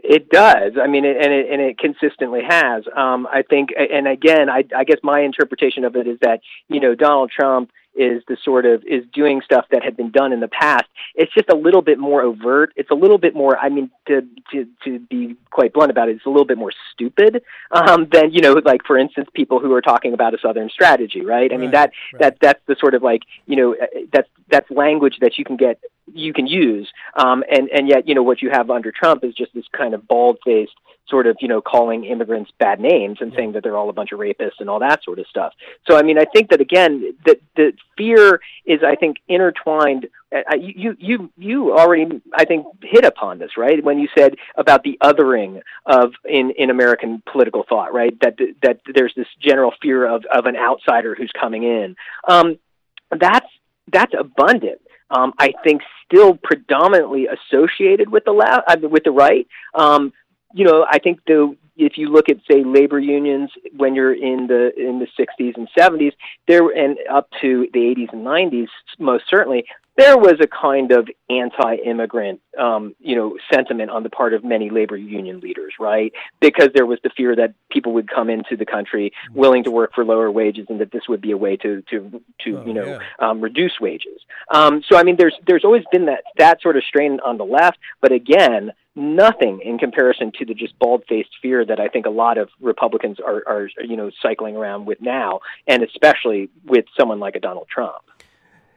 It does. I mean, and it and it consistently has. Um, I think, and again, I, I guess my interpretation of it is that you know Donald Trump is the sort of is doing stuff that had been done in the past. It's just a little bit more overt. It's a little bit more. I mean, to to to be quite blunt about it, it's a little bit more stupid um, than you know, like for instance, people who are talking about a southern strategy, right? I mean, that right. that that's the sort of like you know, uh, that's that's language that you can get you can use, um, and and yet you know what you have under Trump is just this kind of bald faced sort of, you know, calling immigrants bad names and saying that they're all a bunch of rapists and all that sort of stuff. So, I mean, I think that again, that the fear is, I think, intertwined. Uh, you, you, you already, I think, hit upon this, right? When you said about the othering of in in American political thought, right? That that there's this general fear of of an outsider who's coming in. Um, that's that's abundant. Um, I think still predominantly associated with the left, uh, with the right. Um, you know, I think the if you look at say labor unions when you're in the in the 60s and 70s, there and up to the 80s and 90s, most certainly there was a kind of anti-immigrant, um, you know, sentiment on the part of many labor union leaders, right? Because there was the fear that people would come into the country willing to work for lower wages, and that this would be a way to to to oh, you know yeah. um, reduce wages. Um, so I mean, there's there's always been that that sort of strain on the left, but again, nothing in comparison to the just bald-faced fear that I think a lot of Republicans are, are you know cycling around with now, and especially with someone like a Donald Trump.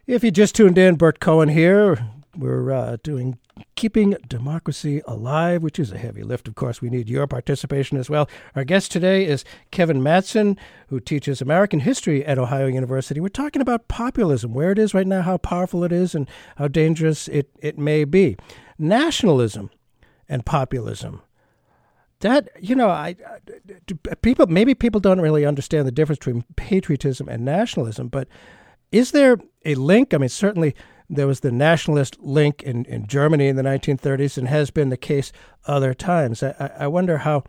If you just tuned in, Burt Cohen here. We're uh, doing Keeping Democracy Alive, which is a heavy lift. Of course, we need your participation as well. Our guest today is Kevin Mattson, who teaches American history at Ohio University. We're talking about populism, where it is right now, how powerful it is, and how dangerous it, it may be. Nationalism and populism. That you know, I, I people maybe people don't really understand the difference between patriotism and nationalism. But is there a link? I mean, certainly there was the nationalist link in, in Germany in the 1930s, and has been the case other times. I, I wonder how,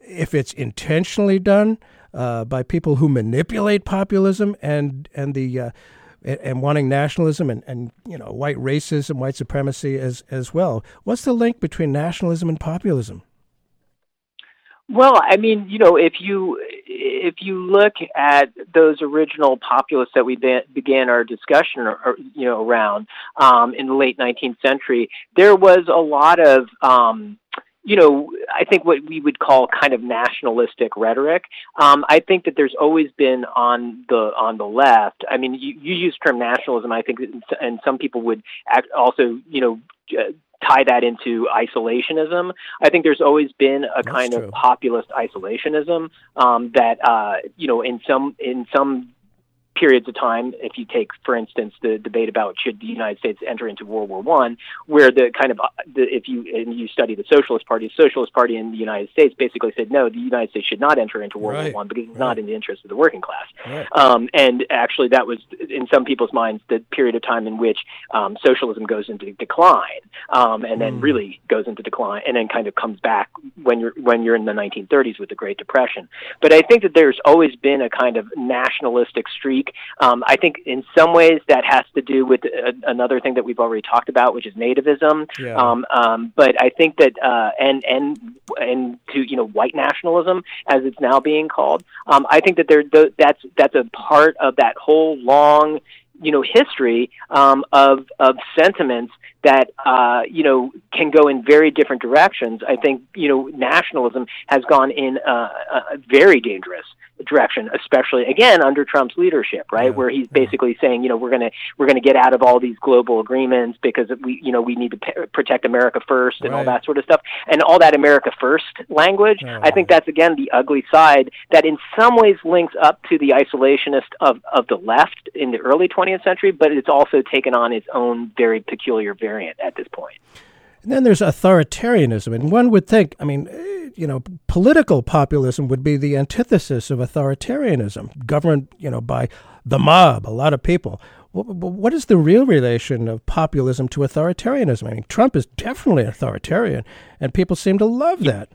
if it's intentionally done uh, by people who manipulate populism and and the uh, and, and wanting nationalism and, and you know white racism, white supremacy as as well. What's the link between nationalism and populism? Well, I mean, you know, if you if you look at those original populists that we be- began our discussion, or, you know, around um, in the late 19th century, there was a lot of um, you know, I think what we would call kind of nationalistic rhetoric. Um, I think that there's always been on the on the left. I mean, you, you use term nationalism. I think, and some people would act also, you know, uh, tie that into isolationism. I think there's always been a That's kind true. of populist isolationism um, that uh, you know in some in some periods of time. If you take, for instance, the debate about should the United States enter into World War One, where the kind of the, if you and you study the Socialist Party, the Socialist Party in the United States basically said no, the United States should not enter into World right. War One because it's right. not in the interest of the working class. Right. Um, and actually, that was in some people's minds the period of time in which um, socialism goes into decline, um, and then mm. really goes into decline, and then kind of comes back when you're when you're in the 1930s with the Great Depression. But I think that there's always been a kind of nationalistic streak week. Um, I think in some ways that has to do with uh, another thing that we've already talked about, which is nativism. Yeah. Um, um, but I think that uh, and and and to you know white nationalism, as it's now being called. Um, I think that there that's that's a part of that whole long you know history um, of of sentiments that uh, you know can go in very different directions. I think you know nationalism has gone in uh, a very dangerous direction, especially again under Trump's leadership, right, yeah, where he's basically saying, you know, we're gonna we're gonna get out of all these global agreements because we, you know, we need to p- protect America first and right. all that sort of stuff, and all that America first language. Oh. I think that's again the ugly side that in some ways links up to the isolationist of of the left in the early 20th century, but it's also taken on its own very peculiar variant at this point. And then there's authoritarianism, and one would think, I mean, you know, political populism would be the antithesis of authoritarianism, governed, you know, by the mob, a lot of people. What, is the real relation of populism to authoritarianism? I mean, Trump is definitely authoritarian, and people seem to love that.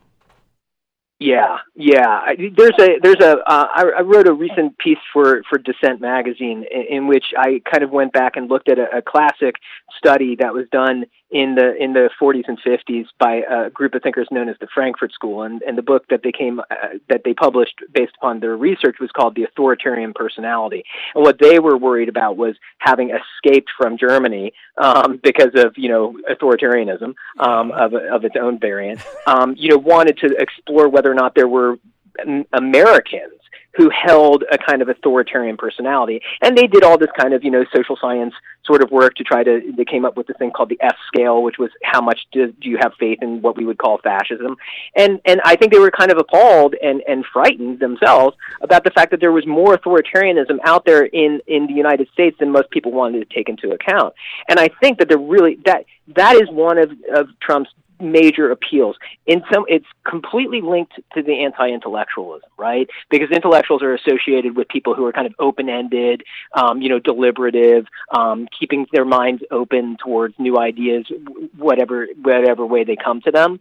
Yeah, yeah. There's a there's a uh, I, I wrote a recent piece for for Dissent magazine in, in which I kind of went back and looked at a, a classic study that was done in the in the 40s and 50s by a group of thinkers known as the Frankfurt School, and, and the book that they came uh, that they published based upon their research was called The Authoritarian Personality. And what they were worried about was having escaped from Germany um, because of you know authoritarianism um, of of its own variant. Um, you know, wanted to explore whether or not there were Americans who held a kind of authoritarian personality. And they did all this kind of, you know, social science sort of work to try to, they came up with this thing called the F scale, which was how much do, do you have faith in what we would call fascism. And, and I think they were kind of appalled and, and frightened themselves about the fact that there was more authoritarianism out there in, in the United States than most people wanted to take into account. And I think that they're really, that, that is one of, of Trump's major appeals. In some, it's completely linked to the anti-intellectualism, right? Because intellectuals are associated with people who are kind of open-ended, um, you know, deliberative, um, keeping their minds open towards new ideas, whatever whatever way they come to them.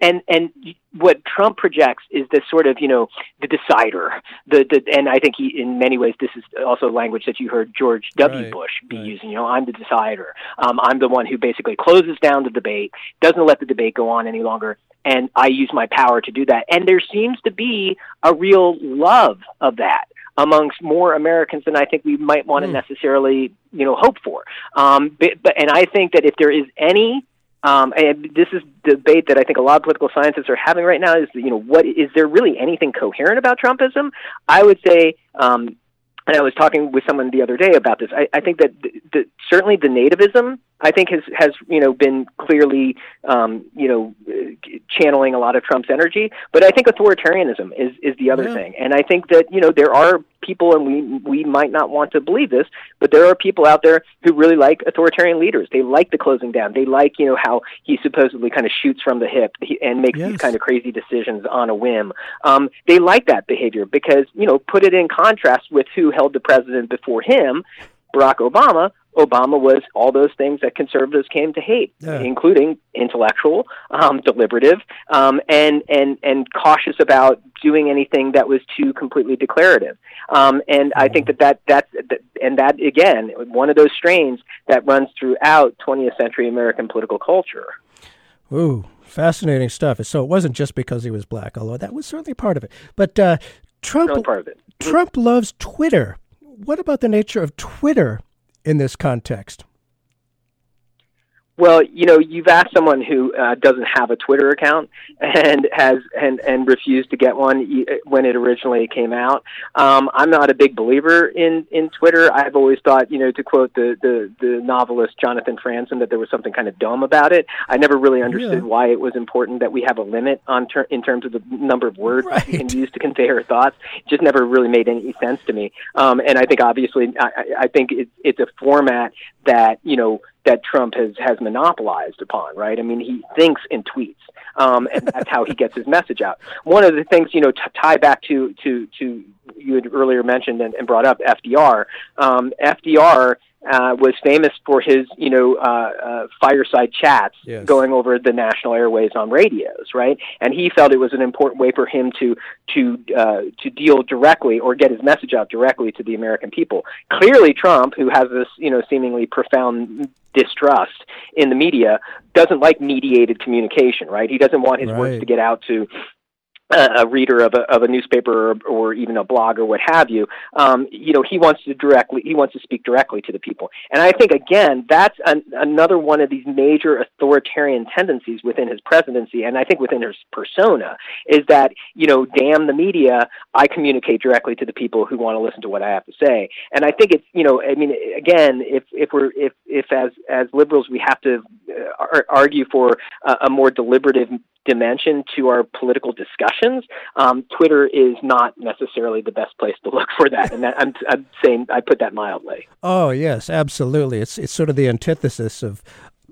And and what Trump projects is this sort of, you know, the decider. The, the and I think he, in many ways, this is also language that you heard George W. Right, Bush be right. using. You know, I'm the decider. Um, I'm the one who basically closes down the debate, doesn't let the debate go on any longer, and I use my power to do that. And there seems to be a real love of that amongst more Americans than I think we might want to necessarily, you know, hope for. Um, but, but and I think that if there is any um, and this is debate that I think a lot of political scientists are having right now is, you know, what is there really anything coherent about Trumpism? I would say, um, and I was talking with someone the other day about this. I, I think that the, the, certainly the nativism I think has has you know been clearly um, you know channeling a lot of Trump's energy, but I think authoritarianism is is the other Yeah. thing, and I think that you know there are people, and we we might not want to believe this, but there are people out there who really like authoritarian leaders. They like the closing down. They like you know how he supposedly kind of shoots from the hip and makes Yes. these kind of crazy decisions on a whim. Um, they like that behavior because you know put it in contrast with who held the president before him, Barack Obama. Obama was all those things that conservatives came to hate, Yeah. including intellectual, um, deliberative, um, and and and cautious about doing anything that was too completely declarative. Um, and I think that that that's that, and that again one of those strains that runs throughout 20th century American political culture. Ooh, fascinating stuff. So it wasn't just because he was black, although that was certainly part of it. But uh, Trump, part of it. Trump loves Twitter. What about the nature of Twitter in this context? Well, you know, you've asked someone who uh, doesn't have a Twitter account and has and and refused to get one when it originally came out. Um, I'm not a big believer in in Twitter. I've always thought, you know, to quote the the, the novelist Jonathan Franzen, that there was something kind of dumb about it. I never really understood Yeah. why it was important that we have a limit on ter- in terms of the number of words that we can use to convey our thoughts. It just never really made any sense to me. Um, and I think obviously, I, I I think it, it's a format that you know that Trump has has monopolized upon, right? I mean, he thinks in tweets, um, and that's how he gets his message out. One of the things, you know, to tie back to to to you had earlier mentioned and, and brought up FDR. Um, FDR uh, was famous for his, you know, uh, uh, fireside chats Yes. going over the national airways on radios, right? And he felt it was an important way for him to to uh, to deal directly or get his message out directly to the American people. Clearly, Trump, who has this, you know, seemingly profound distrust in the media, doesn't like mediated communication, right? He doesn't want his Right. words to get out to a reader of a of a newspaper or, or even a blog or what have you, um, you know, he wants to directly he wants to speak directly to the people, and I think again that's an, another one of these major authoritarian tendencies within his presidency, and I think within his persona is that you know, damn the media, I communicate directly to the people who want to listen to what I have to say, and I think it's you know, I mean, again, if if we're if if as as liberals we have to uh, argue for a, a more deliberative dimension to our political discussions, um, Twitter is not necessarily the best place to look (laughs) for that. And that, I'm, I'm saying I put that mildly. Oh yes, absolutely. It's it's sort of the antithesis of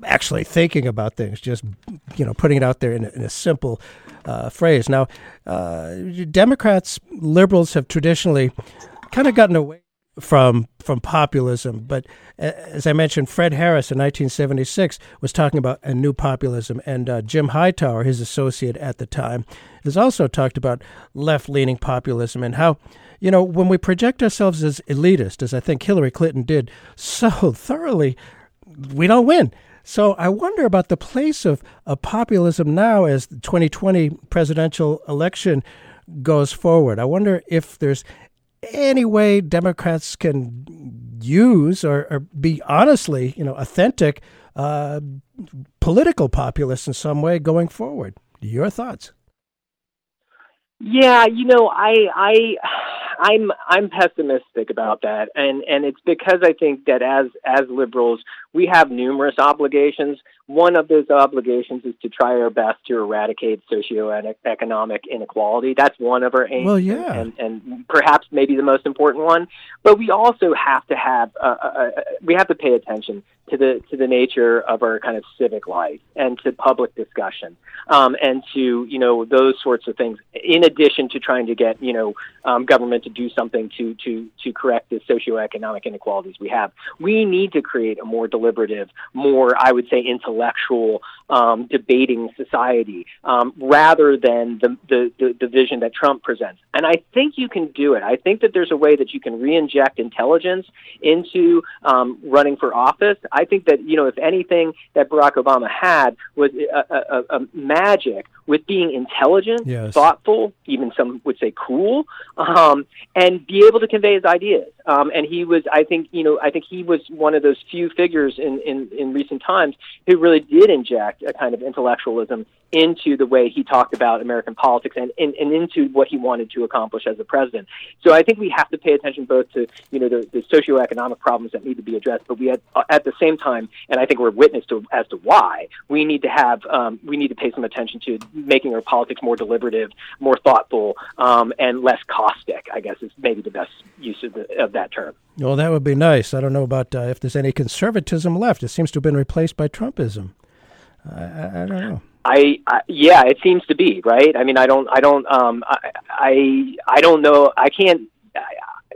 actually thinking about things, just you know, putting it out there in a, in a simple uh, phrase. Now, uh, Democrats, liberals have traditionally kind of gotten away from from populism. But as I mentioned, Fred Harris in 1976 was talking about a new populism, and uh, Jim Hightower, his associate at the time, has also talked about left leaning populism and how. You know, when we project ourselves as elitist, as I think Hillary Clinton did so (laughs) thoroughly, we don't win. So I wonder about the place of, of populism now as the 2020 presidential election goes forward. I wonder if there's any way Democrats can use or, or be honestly, you know, authentic uh, political populists in some way going forward. Your thoughts? Yeah, you know, I I I'm I'm pessimistic about that, and and it's because I think that as as liberals we have numerous obligations. One of those obligations is to try our best to eradicate socioeconomic inequality. That's one of our aims, well, yeah. and, and perhaps maybe the most important one. But we also have to have uh, uh, we have to pay attention to the to the nature of our kind of civic life and to public discussion um, and to you know those sorts of things. In addition to trying to get you know um, government to do something to to to correct the socioeconomic inequalities we have, we need to create a more deliberative, more I would say intellectual, um, debating society um, rather than the, the the the vision that Trump presents. And I think you can do it. I think that there's a way that you can re-inject intelligence into um, running for office. I think that you know, if anything that Barack Obama had was a, a, a magic with being intelligent, yes. thoughtful, even some would say cool, um, and be able to convey his ideas. Um, and he was, I think, you know, I think he was one of those few figures in, in, in recent times who really did inject a kind of intellectualism into the way he talked about American politics and, and, and into what he wanted to accomplish as a president. So I think we have to pay attention both to, you know, the, the socioeconomic problems that need to be addressed, but we had, at the same time, and I think we're witness to as to why, we need to have, um, we need to pay some attention to making our politics more deliberative, more thoughtful, um, and less caustic, I guess is maybe the best use of, the, of that term. Well, that would be nice. I don't know about uh, if there's any conservatism left. It seems to have been replaced by Trumpism. I, I, I don't know. I, I, yeah, it seems to be right. I mean, I don't, I don't, um, I, I, I don't know. I can't.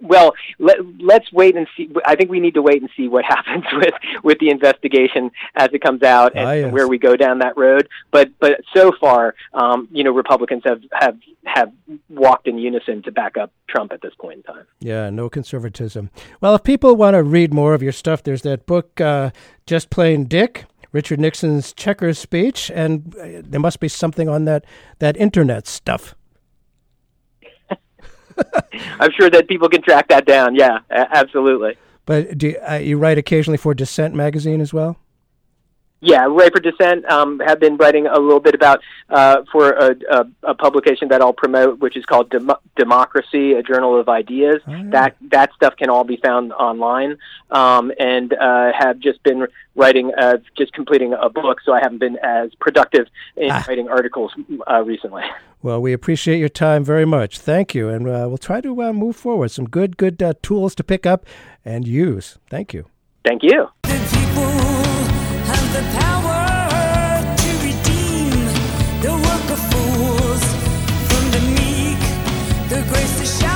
Well, let, let's wait and see. I think we need to wait and see what (laughs) happens with with the investigation as it comes out and, Ah, yes. where we go down that road. But but so far, um, you know, Republicans have have have walked in unison to back up Trump at this point in time. Yeah, no conservatism. Well, if people want to read more of your stuff, there's that book, uh, Just Plain Dick, Richard Nixon's Checkers speech, and uh, there must be something on that that internet stuff. (laughs) I'm sure that people can track that down. Yeah, absolutely. But do you, uh, you write occasionally for Dissent magazine as well? Yeah, Ray for Dissent um, have been writing a little bit about uh, for a, a, a publication that I'll promote, which is called Dem- Democracy, a Journal of Ideas. That that stuff can all be found online, um, and uh, have just been writing, uh, just completing a book. So I haven't been as productive in writing articles uh, recently. Well, we appreciate your time very much. Thank you, and uh, we'll try to uh, move forward. Some good, good uh, tools to pick up and use. Thank you. Thank you grace to shine.